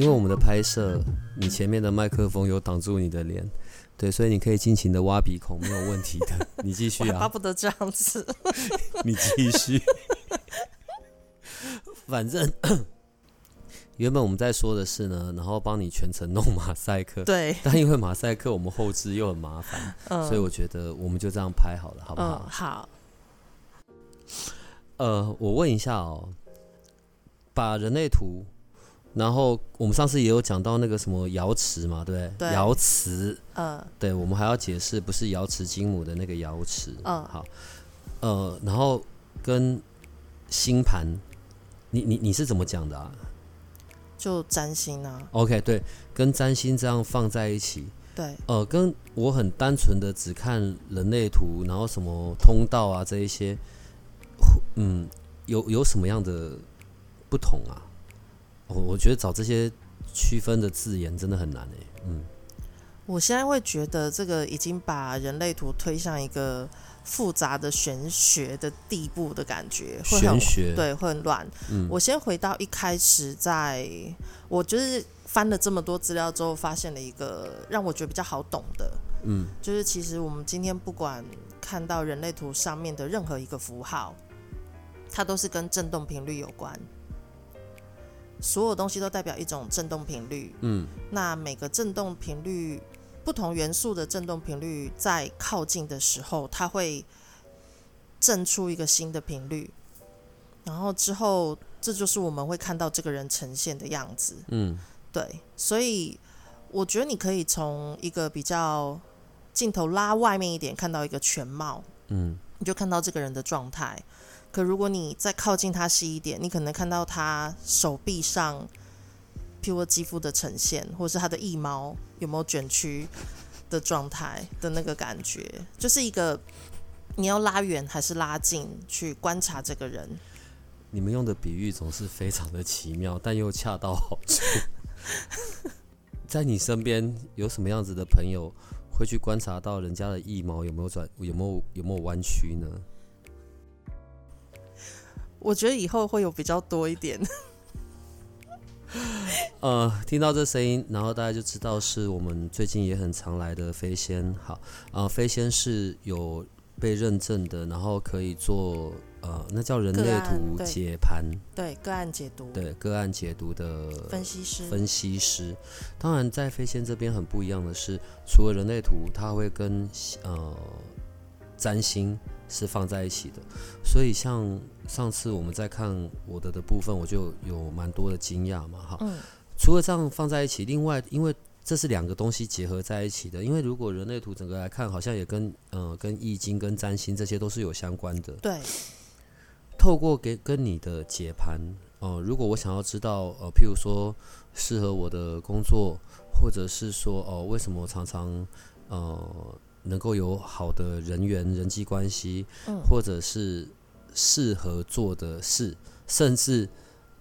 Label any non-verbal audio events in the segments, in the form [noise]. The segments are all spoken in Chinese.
因为我们的拍摄，你前面的麦克风有挡住你的脸，对，所以你可以尽情的挖鼻孔，没有问题的。[laughs] 你继续啊，巴不得这样子。[laughs] 你继续。反正 [coughs] 原本我们在说的是呢，然后帮你全程弄马赛克，对，但因为马赛克我们后置又很麻烦，所以我觉得我们就这样拍好了，好不好？好。呃，我问一下哦。把人类图，然后我们上次也有讲到那个什么瑶池嘛，对不对？瑶池，嗯，对，我们还要解释，不是瑶池金母的那个瑶池，嗯，好，呃，然后跟星盘，你你你是怎么讲的啊？就占星啊？OK，对，跟占星这样放在一起，对，呃，跟我很单纯的只看人类图，然后什么通道啊这一些，嗯，有有什么样的？不同啊，我我觉得找这些区分的字眼真的很难诶。嗯，我现在会觉得这个已经把人类图推向一个复杂的玄学的地步的感觉，玄学对会很乱。嗯，我先回到一开始，在我就是翻了这么多资料之后，发现了一个让我觉得比较好懂的。嗯，就是其实我们今天不管看到人类图上面的任何一个符号，它都是跟振动频率有关。所有东西都代表一种振动频率，嗯，那每个振动频率不同元素的振动频率在靠近的时候，它会振出一个新的频率，然后之后这就是我们会看到这个人呈现的样子，嗯，对，所以我觉得你可以从一个比较镜头拉外面一点看到一个全貌，嗯，你就看到这个人的状态。可如果你再靠近它细一点，你可能看到它手臂上，譬如肌肤的呈现，或是它的腋毛有没有卷曲的状态的那个感觉，就是一个你要拉远还是拉近去观察这个人。你们用的比喻总是非常的奇妙，但又恰到好处。在你身边有什么样子的朋友会去观察到人家的腋毛有没有转，有没有有没有弯曲呢？我觉得以后会有比较多一点。[laughs] 呃，听到这声音，然后大家就知道是我们最近也很常来的飞仙。好，呃，飞仙是有被认证的，然后可以做呃，那叫人类图解盘，对个案解读，对个案解读的分析师。分析师，当然在飞仙这边很不一样的是，除了人类图，它会跟呃占星。是放在一起的，所以像上次我们在看我的的部分，我就有蛮多的惊讶嘛，哈。嗯。除了这样放在一起，另外，因为这是两个东西结合在一起的，因为如果人类图整个来看，好像也跟呃跟易经、跟占星这些都是有相关的。对。透过给跟你的解盘，呃，如果我想要知道，呃，譬如说适合我的工作，或者是说，哦，为什么常常，呃。能够有好的人缘、人际关系，或者是适合做的事，甚至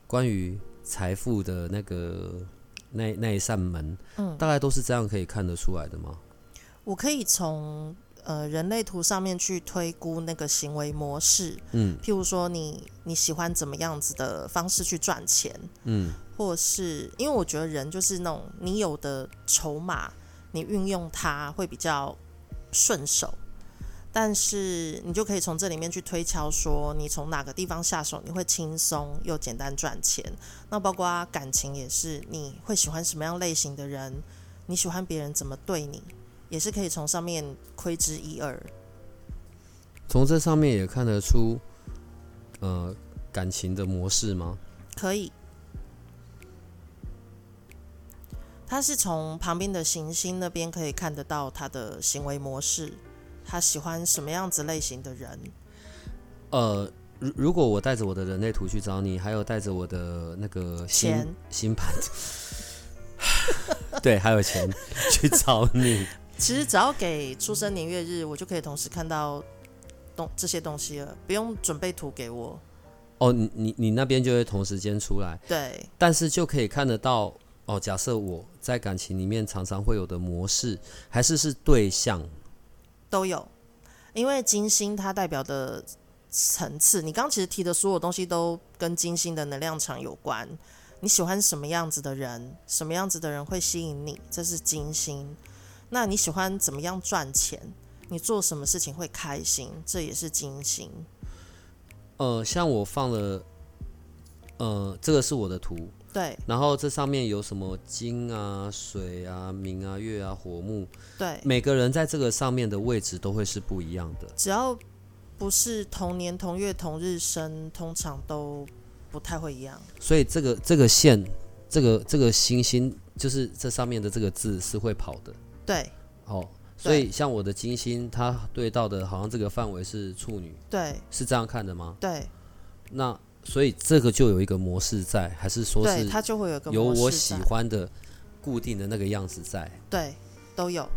关于财富的那个那那一扇门，嗯，大概都是这样可以看得出来的吗？我可以从呃人类图上面去推估那个行为模式，嗯，譬如说你你喜欢怎么样子的方式去赚钱，嗯，或是因为我觉得人就是那种你有的筹码，你运用它会比较。顺手，但是你就可以从这里面去推敲，说你从哪个地方下手，你会轻松又简单赚钱。那包括感情也是，你会喜欢什么样类型的人？你喜欢别人怎么对你，也是可以从上面窥之一二。从这上面也看得出，呃，感情的模式吗？可以。他是从旁边的行星那边可以看得到他的行为模式，他喜欢什么样子类型的人？呃，如如果我带着我的人类图去找你，还有带着我的那个星星盘，[laughs] 对，还有钱去找你。[laughs] 其实只要给出生年月日，我就可以同时看到东这些东西了，不用准备图给我。哦，你你你那边就会同时间出来，对，但是就可以看得到。哦，假设我在感情里面常常会有的模式，还是是对象都有，因为金星它代表的层次，你刚其实提的所有东西都跟金星的能量场有关。你喜欢什么样子的人？什么样子的人会吸引你？这是金星。那你喜欢怎么样赚钱？你做什么事情会开心？这也是金星。呃，像我放了，呃，这个是我的图。对，然后这上面有什么金啊、水啊、明啊、月啊、火木，对，每个人在这个上面的位置都会是不一样的。只要不是同年同月同日生，通常都不太会一样。所以这个这个线，这个这个星星，就是这上面的这个字是会跑的。对，哦，所以像我的金星，它对到的好像这个范围是处女，对，是这样看的吗？对，那。所以这个就有一个模式在，还是说是它就会有个有我喜欢的固定的那个样子在？对，都有。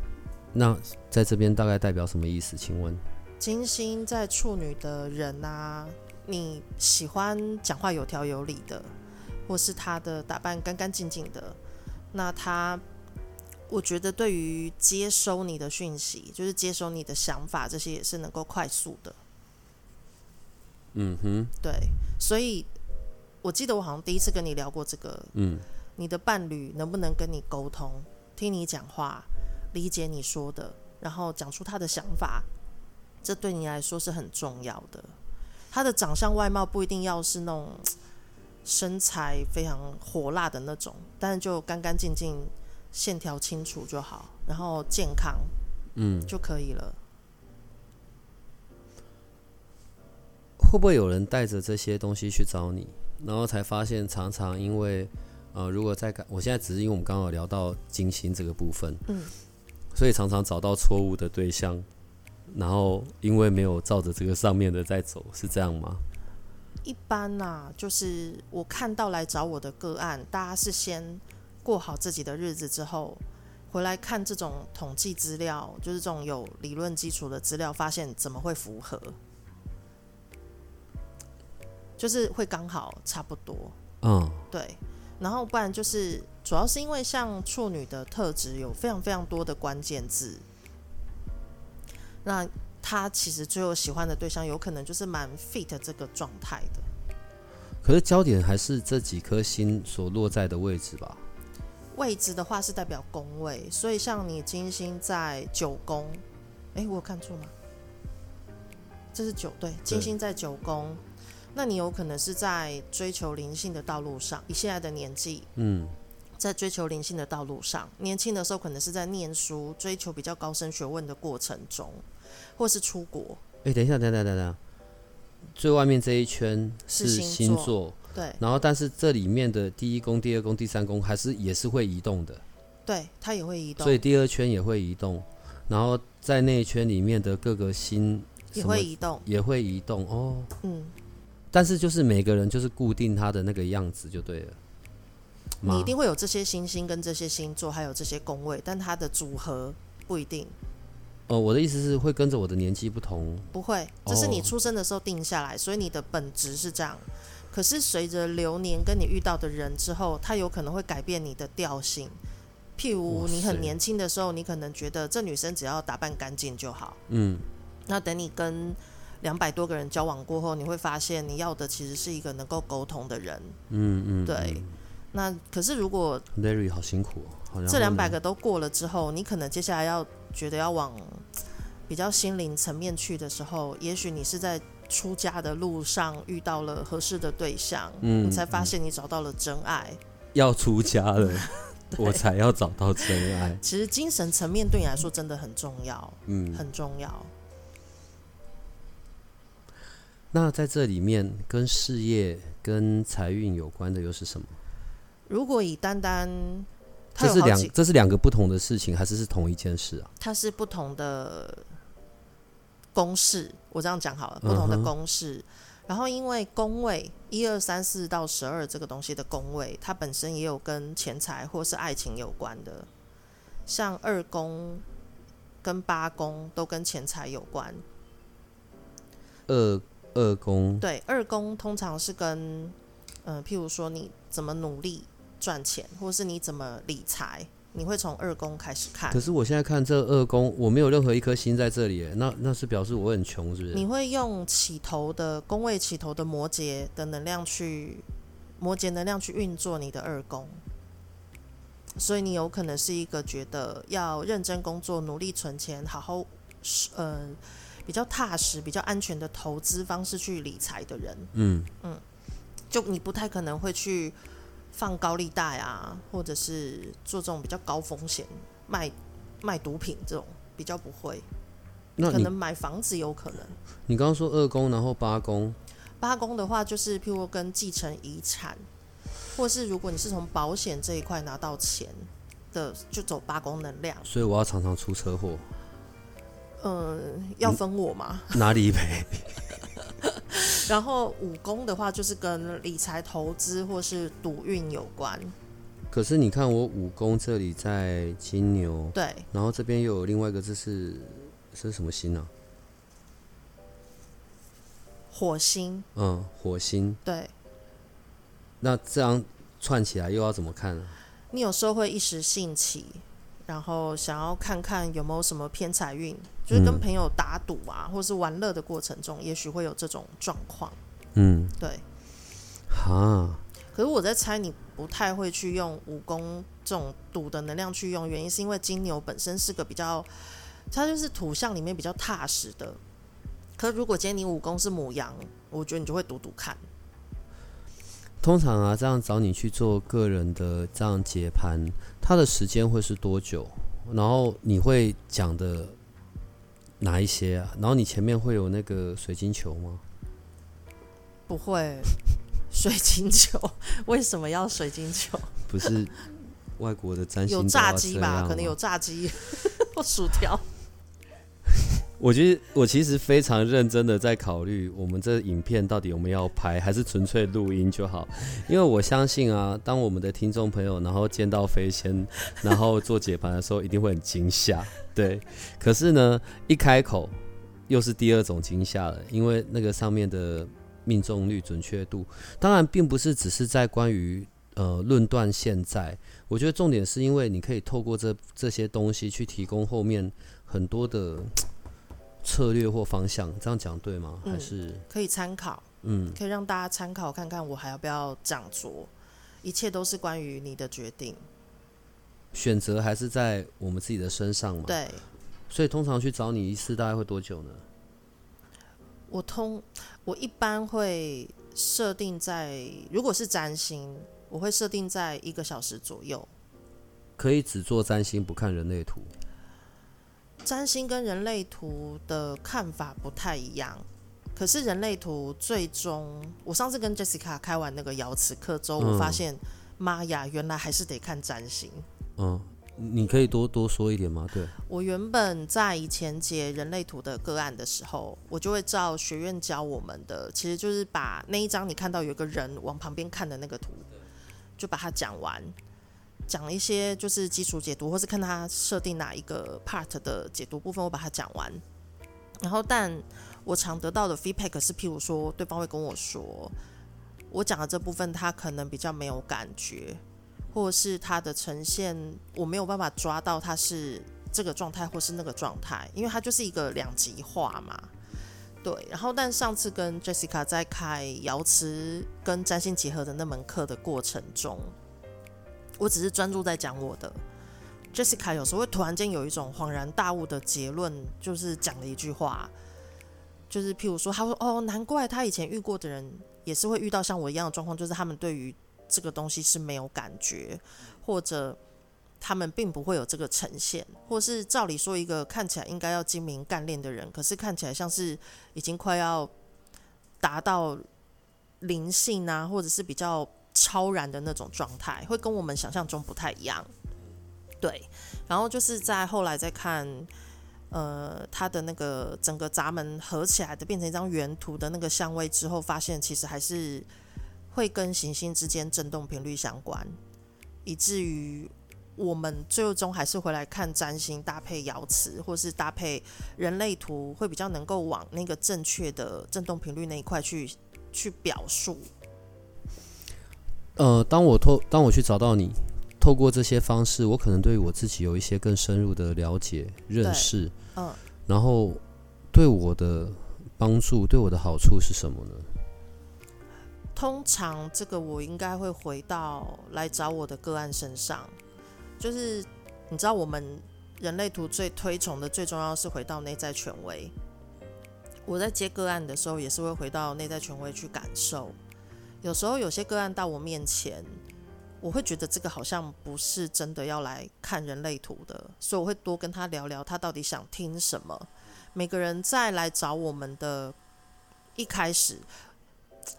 那在这边大概代表什么意思？请问，金星在处女的人啊，你喜欢讲话有条有理的，或是他的打扮干干净净的，那他，我觉得对于接收你的讯息，就是接收你的想法，这些也是能够快速的。嗯哼，对，所以我记得我好像第一次跟你聊过这个，嗯，你的伴侣能不能跟你沟通，听你讲话，理解你说的，然后讲出他的想法，这对你来说是很重要的。他的长相外貌不一定要是那种 [tsk] 身材非常火辣的那种，但是就干干净净、线条清楚就好，然后健康，嗯，就可以了。会不会有人带着这些东西去找你，然后才发现常常因为，呃，如果在感，我现在只是因为我们刚好聊到金星这个部分，嗯，所以常常找到错误的对象，然后因为没有照着这个上面的在走，是这样吗？一般呐，就是我看到来找我的个案，大家是先过好自己的日子之后，回来看这种统计资料，就是这种有理论基础的资料，发现怎么会符合。就是会刚好差不多，嗯，对，然后不然就是主要是因为像处女的特质有非常非常多的关键字，那他其实最后喜欢的对象有可能就是蛮 fit 这个状态的。可是焦点还是这几颗星所落在的位置吧？位置的话是代表宫位，所以像你金星在九宫，哎，我有看错吗？这是九对，金星在九宫。那你有可能是在追求灵性的道路上，以现在的年纪，嗯，在追求灵性的道路上，年轻的时候可能是在念书，追求比较高深学问的过程中，或是出国。哎，等一下，等等等等，最外面这一圈是星座，对，然后但是这里面的第一宫、第二宫、第三宫还是也是会移动的，对，它也会移动，所以第二圈也会移动，然后在那一圈里面的各个星也会移动，也会移动哦，嗯。但是就是每个人就是固定他的那个样子就对了，你一定会有这些星星跟这些星座，还有这些宫位，但它的组合不一定。哦，我的意思是会跟着我的年纪不同，不会，这是你出生的时候定下来，所以你的本质是这样。可是随着流年跟你遇到的人之后，他有可能会改变你的调性。譬如你很年轻的时候，你可能觉得这女生只要打扮干净就好，嗯，那等你跟两百多个人交往过后，你会发现你要的其实是一个能够沟通的人。嗯嗯，对。那可是如果 Larry 好辛苦哦，这两百个都过了之后，你可能接下来要觉得要往比较心灵层面去的时候，也许你是在出家的路上遇到了合适的对象，嗯，你才发现你找到了真爱。要出家了，[laughs] 我才要找到真爱。其实精神层面对你来说真的很重要，嗯，很重要。那在这里面，跟事业、跟财运有关的又是什么？如果以单单，这是两，这是两个不同的事情，还是是同一件事啊？它是不同的公式，我这样讲好了，不同的公式。然后因为宫位一二三四到十二这个东西的宫位，它本身也有跟钱财或是爱情有关的。像二宫跟八宫都跟钱财有关。二二宫对，二宫通常是跟呃，譬如说你怎么努力赚钱，或是你怎么理财，你会从二宫开始看可。是我现在看这二宫，我没有任何一颗星在这里耶，那那是表示我很穷，是不是？你会用起头的宫位起头的摩羯的能量去摩羯能量去运作你的二宫，所以你有可能是一个觉得要认真工作、努力存钱、好好呃比较踏实、比较安全的投资方式去理财的人。嗯嗯就你不太可能会去放高利贷啊，或者是做这种比较高风险卖卖毒品这种，比较不会。那可能买房子有可能。你刚刚说二宫，然后八宫，八宫的话，就是譬如跟继承遗产，或是如果你是从保险这一块拿到钱的，就走八宫能量。所以我要常常出车祸，嗯，要分我吗？哪里赔？[laughs] 然后武功的话，就是跟理财投资或是赌运有关。可是你看我武功这里在金牛，对，然后这边又有另外一个，这是这是什么星啊？火星，嗯，火星。对那这样串起来又要怎么看啊？你有时候会一时兴起，然后想要看看有没有什么偏财运，就是跟嗯朋友打赌啊，或是玩乐的过程中，也许会有这种状况。嗯，对，哈，可是我在猜，你不太会去用武功这种赌的能量去用，原因是因为金牛本身是个比较，它就是土象里面比较踏实的。可如果今天你武功是母羊，我觉得你就会赌赌看。通常啊，这样找你去做个人的这样解盘，它的时间会是多久？然后你会讲的哪一些啊？然后你前面会有那个水晶球吗？不会，水晶球为什么要水晶球？不是外国的占星有炸鸡吧？可能有。炸鸡 [laughs] 或薯条。我觉得我其实非常认真的在考虑，我们这影片到底我们要拍，还是纯粹录音就好？因为我相信啊，当我们的听众朋友然后见到飞仙，然后做解盘的时候，一定会很惊吓。[laughs] 对，可是呢，一开口又是第二种惊吓了，因为那个上面的命中率、准确度，当然并不是只是在关于呃论断现在，我觉得重点是因为你可以透过这这些东西去提供后面很多的策略或方向，这样讲对吗？还嗯是可以参考，嗯可以让大家参考看看，我还要不要这样做？一切都是关于你的决定。选择还是在我们自己的身上嘛？。对所以通常去找你一次大概会多久呢？我通，我一般会设定在，如果是占星，我会设定在一个小时左右。可以只做占星不看人类图。占星跟人类图的看法不太一样，可是人类图最终，我上次跟 Jessica 开完那个瑶池课之后，嗯我发现，妈呀，原来还是得看占星。嗯，你可以多多说一点吗？对，我原本在以前解人类图的个案的时候，我就会照学院教我们的，其实就是把那一张你看到有一个人往旁边看的那个图，就把它讲完，讲一些就是基础解读，或是看他设定哪一个 part 的解读部分，我把它讲完。然后，但我常得到的 feedback 是，譬如说，对方会跟我说，我讲的这部分他可能比较没有感觉，或是他的呈现我没有办法抓到他是这个状态或是那个状态，因为它就是一个两极化嘛。对，然后但上次跟 Jessica 在开瑶池跟占星结合的那门课的过程中，我只是专注在讲我的。Jessica 有时候会突然间有一种恍然大悟的结论，就是讲了一句话，就是譬如说，他说：“哦，难怪他以前遇过的人也是会遇到像我一样的状况，就是他们对于这个东西是没有感觉，或者他们并不会有这个呈现，或是照理说一个看起来应该要精明干练的人，可是看起来像是已经快要达到灵性啊，或者是比较超然的那种状态，会跟我们想象中不太一样。对，然后就是在后来再看。呃，它的那个整个闸门合起来的，变成一张原图的那个相位之后，发现其实还是会跟行星之间振动频率相关，以至于我们最终还是回来看占星搭配爻辞，或是搭配人类图，会比较能够往那个正确的振动频率那一块去去表述。呃，当我透当我去找到你，透过这些方式，我可能对我自己有一些更深入的了解、认识。嗯，然后对我的帮助、对我的好处是什么呢？通常这个我应该会回到来找我的个案身上，就是你知道，我们人类图最推崇的、最重要是回到内在权威。我在接个案的时候，也是会回到内在权威去感受。有时候有些个案到我面前，我会觉得这个好像不是真的要来看人类图的，所以我会多跟他聊聊，他到底想听什么。每个人在来找我们的一开始，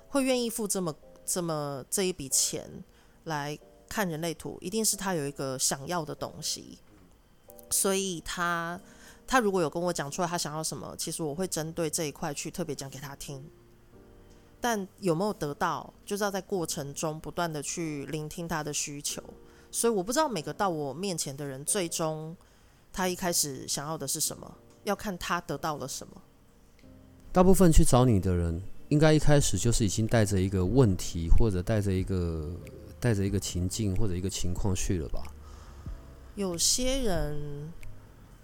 会愿意付这么这么这一笔钱来看人类图，一定是他有一个想要的东西。所以他他如果有跟我讲出来他想要什么，其实我会针对这一块去特别讲给他听。但有没有得到，就是要在过程中不断的去聆听他的需求。所以我不知道每个到我面前的人，最终他一开始想要的是什么，要看他得到了什么。大部分去找你的人，应该一开始就是已经带着一个问题，或者带着一个带着一个情境或者一个情况去了吧？有些人。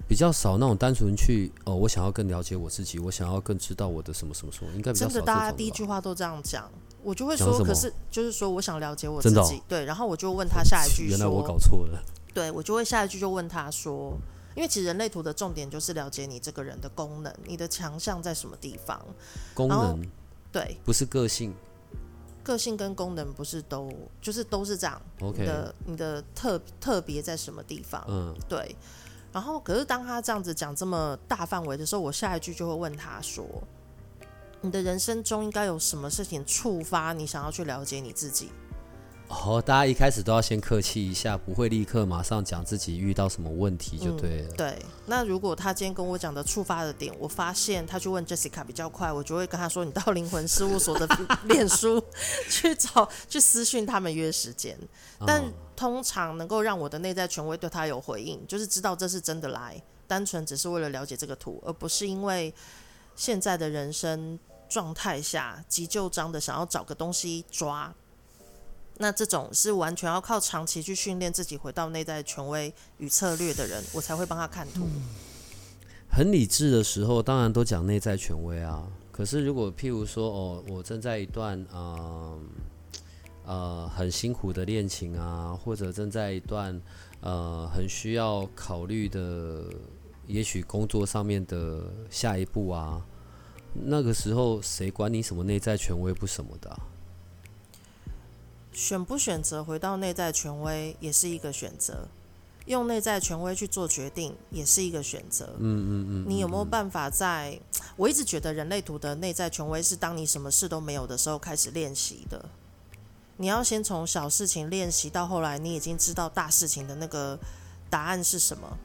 比较少那种单纯去哦，我想要更了解我自己，我想要更知道我的什么什么什么，应该比较少。真的，大家第一句话都这样讲，我就会说，可是就是说，我想了解我自己，对，然后我就问他下一句，[laughs] 原来我搞错了。对，我就会下一句就问他说，因为其实人类图的重点就是了解你这个人的功能，你的强项在什么地方？功能对，不是个性，个性跟功能不是都就是都是这样。OK，的你的特特别在什么地方？嗯，对。然后，可是当他这样子讲这么大范围的时候，我下一句就会问他说：“你的人生中应该有什么事情触发你想要去了解你自己？”哦，大家一开始都要先客气一下，不会立刻马上讲自己遇到什么问题就对了。对，那如果他今天跟我讲的触发的点，我发现他去问 Jessica 比较快，我就会跟他说：“你到灵魂事务所的 [laughs] [laughs] 脸书去找，去私讯他们约时间。”但通常能够让我的内在权威对他有回应，就是知道这是真的来，单纯只是为了了解这个图，而不是因为现在的人生状态下急就章的想要找个东西抓。那这种是完全要靠长期去训练自己回到内在权威与策略的人，我才会帮他看图。很理智的时候，当然都讲内在权威啊。可是如果譬如说，哦，我正在一段啊呃很辛苦的恋情啊，或者正在一段呃很需要考虑的，也许工作上面的下一步啊，那个时候谁管你什么内在权威不什么的？选不选择回到内在权威也是一个选择，用内在权威去做决定也是一个选择。嗯嗯嗯。你有没有办法在？我一直觉得人类图的内在权威是当你什么事都没有的时候开始练习的。你要先从小事情练习，到后来你已经知道大事情的那个答案是什么，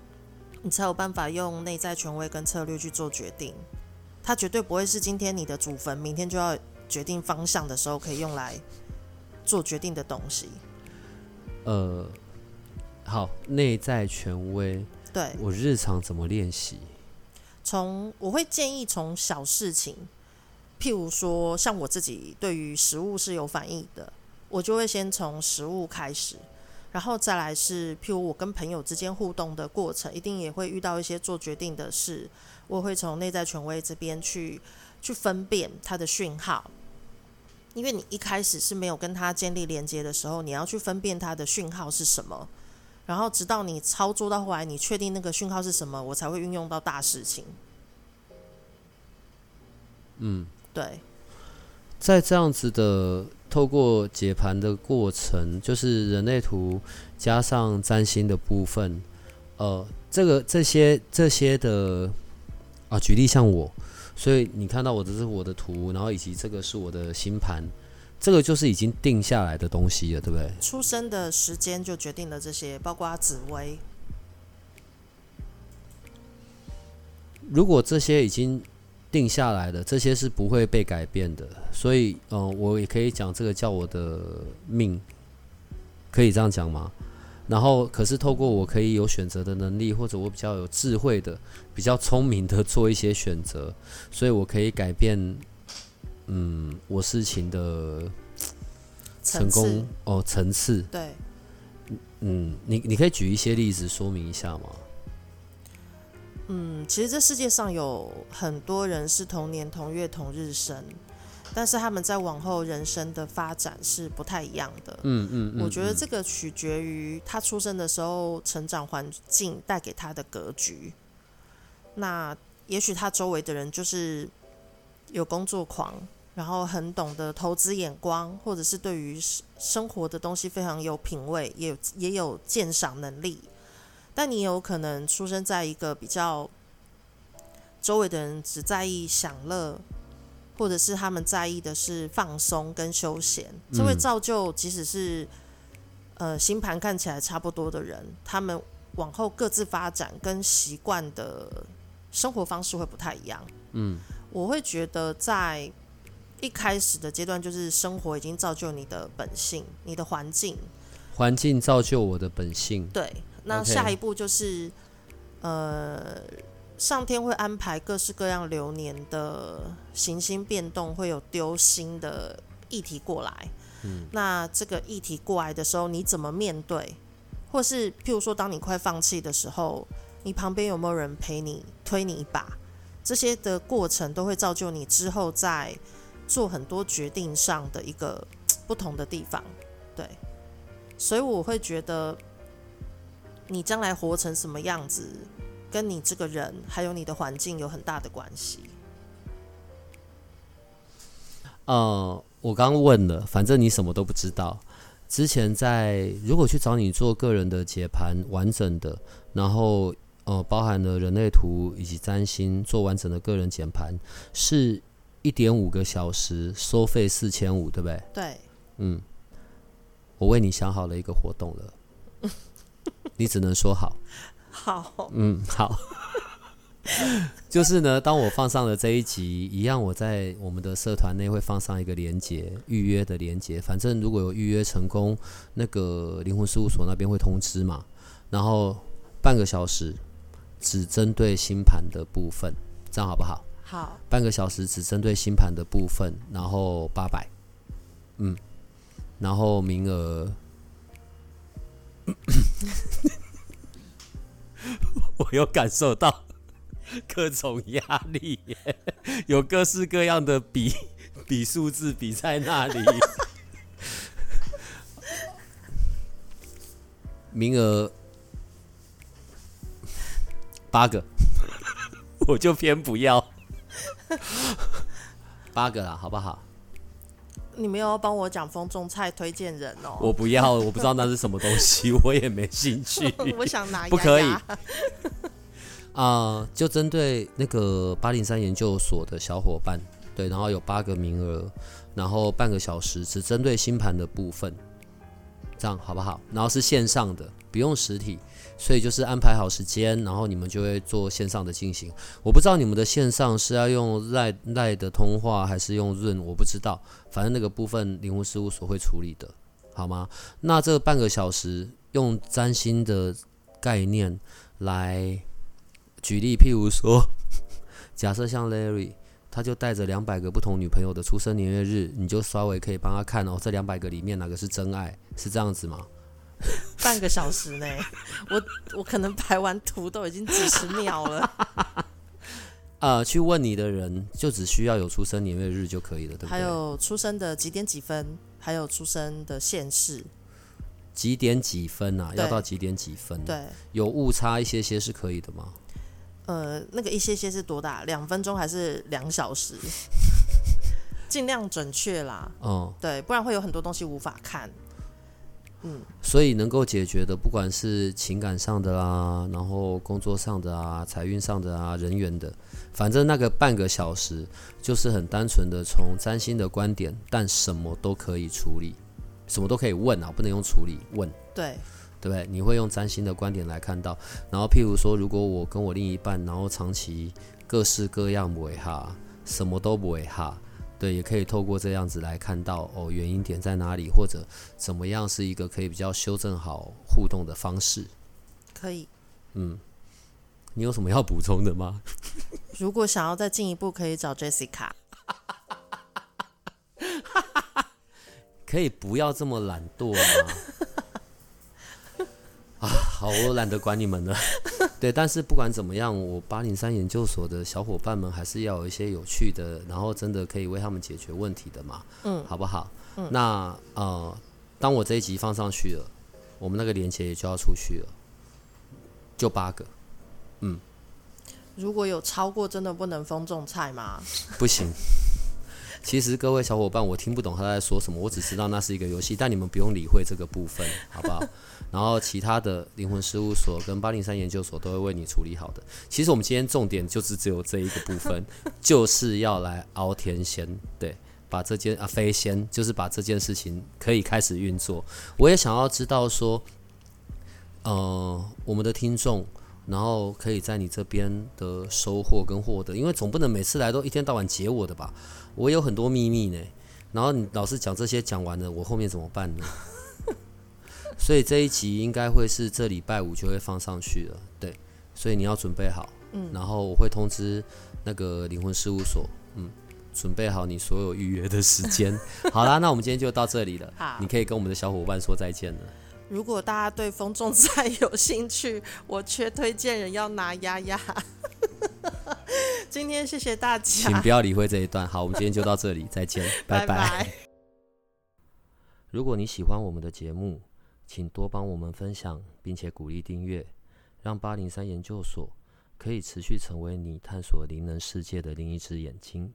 你才有办法用内在权威跟策略去做决定。它绝对不会是今天你的祖坟，明天就要决定方向的时候可以用来。做决定的东西，呃，好，内在权威。对我日常怎么练习？从我会建议从小事情，譬如说，像我自己对于食物是有反应的，我就会先从食物开始，然后再来是譬如我跟朋友之间互动的过程，一定也会遇到一些做决定的事，我会从内在权威这边去去分辨它的讯号。因为你一开始是没有跟他建立连接的时候，你要去分辨他的讯号是什么，然后直到你操作到后来，你确定那个讯号是什么，我才会运用到大事情。嗯，对。在这样子的透过解盘的过程，就是人类图加上占星的部分，呃，这个这些这些的啊，举例像我。所以你看到我的是我的图，然后以及这个是我的星盘，这个就是已经定下来的东西了，对不对？出生的时间就决定了这些，包括紫薇。如果这些已经定下来的，这些是不会被改变的。所以，嗯，我也可以讲这个叫我的命，可以这样讲吗？然后可是透过我可以有选择的能力，或者我比较有智慧的、比较聪明的做一些选择，所以我可以改变，嗯，我事情的成功哦层次。对，嗯，你你可以举一些例子说明一下吗？嗯，其实这世界上有很多人是同年同月同日生，但是他们在往后人生的发展是不太一样的。嗯嗯，我觉得这个取决于他出生的时候成长环境带给他的格局。那也许他周围的人就是有工作狂，然后很懂得投资眼光，或者是对于生活的东西非常有品味，也有也有鉴赏能力。但你有可能出生在一个比较周围的人只在意享乐，或者是他们在意的是放松跟休闲，这会造就即使是呃星盘看起来差不多的人，他们往后各自发展跟习惯的生活方式会不太一样。嗯，我会觉得在一开始的阶段，就是生活已经造就你的本性，你的环境，环境造就我的本性，对。那下一步就是，呃，上天会安排各式各样流年的行星变动，会有丢新的议题过来。嗯，那这个议题过来的时候，你怎么面对？或是譬如说，当你快放弃的时候，你旁边有没有人陪你推你一把？这些的过程都会造就你之后在做很多决定上的一个不同的地方。对，所以我会觉得。你将来活成什么样子，跟你这个人还有你的环境有很大的关系。呃，我刚问了，反正你什么都不知道。之前在如果去找你做个人的解盘，完整的，然后呃，包含了人类图以及占星，做完整的个人解盘，是一点五个小时，收费四千五，对不对？对。嗯，我为你想好了一个活动了。[laughs] 你只能说好，好，嗯，好，[laughs] 就是呢，当我放上了这一集，一样，我在我们的社团内会放上一个连接，预约的连接。反正如果有预约成功，那个灵魂事务所那边会通知嘛。然后半个小时只针对星盘的部分，这样好不好？好，半个小时只针对星盘的部分，然后八百，嗯，然后名额。[coughs] 有感受到 [laughs] 各种压力，有各式各样的比比数字比在那里。[laughs] 名额八个，我就偏不要八个啦，好不好？你没有要帮我讲风中菜推荐人哦？我不要，我不知道那是什么东西，[laughs] 我也没兴趣。[laughs] 我想拿，不可以。[laughs] 啊，就针对那个八零三研究所的小伙伴，对，然后有八个名额，然后半个小时，只针对星盘的部分，这样好不好？然后是线上的，不用实体。所以就是安排好时间，然后你们就会做线上的进行。我不知道你们的线上是要用赖赖的通话，还是用润，我不知道。反正那个部分灵魂事务所会处理的，好吗？那这半个小时用占星的概念来举例，譬如说，[laughs] 假设像 Larry，他就带着两百个不同女朋友的出生年月日，你就稍微可以帮他看哦，这两百个里面哪个是真爱，是这样子吗？[laughs] 半个小时呢，我我可能排完图都已经几十秒了。[laughs] 呃，去问你的人就只需要有出生年月日就可以了，对不对？还有出生的几点几分，还有出生的县市。几点几分啊？要到几点几分？对，有误差一些些是可以的吗？呃，那个一些些是多大？两分钟还是两小时？[laughs] 尽量准确啦。哦，对，不然会有很多东西无法看。嗯，所以能够解决的，不管是情感上的啊，然后工作上的啊，财运上的啊，人员的，反正那个半个小时就是很单纯的从占星的观点，但什么都可以处理，什么都可以问啊，不能用处理问，对，对不对？你会用占星的观点来看到，然后譬如说，如果我跟我另一半，然后长期各式各样不会哈，什么都不会哈。对对，也可以透过这样子来看到哦，原因点在哪里，或者怎么样是一个可以比较修正好互动的方式。可以。嗯，你有什么要补充的吗？[laughs] 如果想要再进一步，可以找 Jessica。[laughs] 可以不要这么懒惰吗？啊，好，我懒得管你们了。[laughs] 对，但是不管怎么样，我八零三研究所的小伙伴们还是要有一些有趣的，然后真的可以为他们解决问题的嘛。嗯，好不好？嗯，那呃，当我这一集放上去了，我们那个链接也就要出去了，就八个。嗯，如果有超过，真的不能封种菜吗？不行。其实各位小伙伴，我听不懂他在说什么，我只知道那是一个游戏，但你们不用理会这个部分，好不好？[laughs] 然后其他的灵魂事务所跟八零三研究所都会为你处理好的。其实我们今天重点就是只有这一个部分，就是要来熬天仙，对，把这件啊飞仙，就是把这件事情可以开始运作。我也想要知道说，呃，我们的听众。然后可以在你这边的收获跟获得，因为总不能每次来都一天到晚解我的吧？我有很多秘密呢。然后你老是讲这些讲完了，我后面怎么办呢？所以这一集应该会是这礼拜五就会放上去了，对。所以你要准备好，嗯。然后我会通知那个灵魂事务所，嗯，准备好你所有预约的时间。[laughs] 好啦，那我们今天就到这里了。好，你可以跟我们的小伙伴说再见了。如果大家对风种菜有兴趣，[laughs] 我缺推荐人要拿丫丫。[laughs] 今天谢谢大家，请不要理会这一段。好，我们今天就到这里，[laughs] 再见，拜拜。如果你喜欢我们的节目，请多帮我们分享，并且鼓励订阅，让八零三研究所可以持续成为你探索灵能世界的另一只眼睛。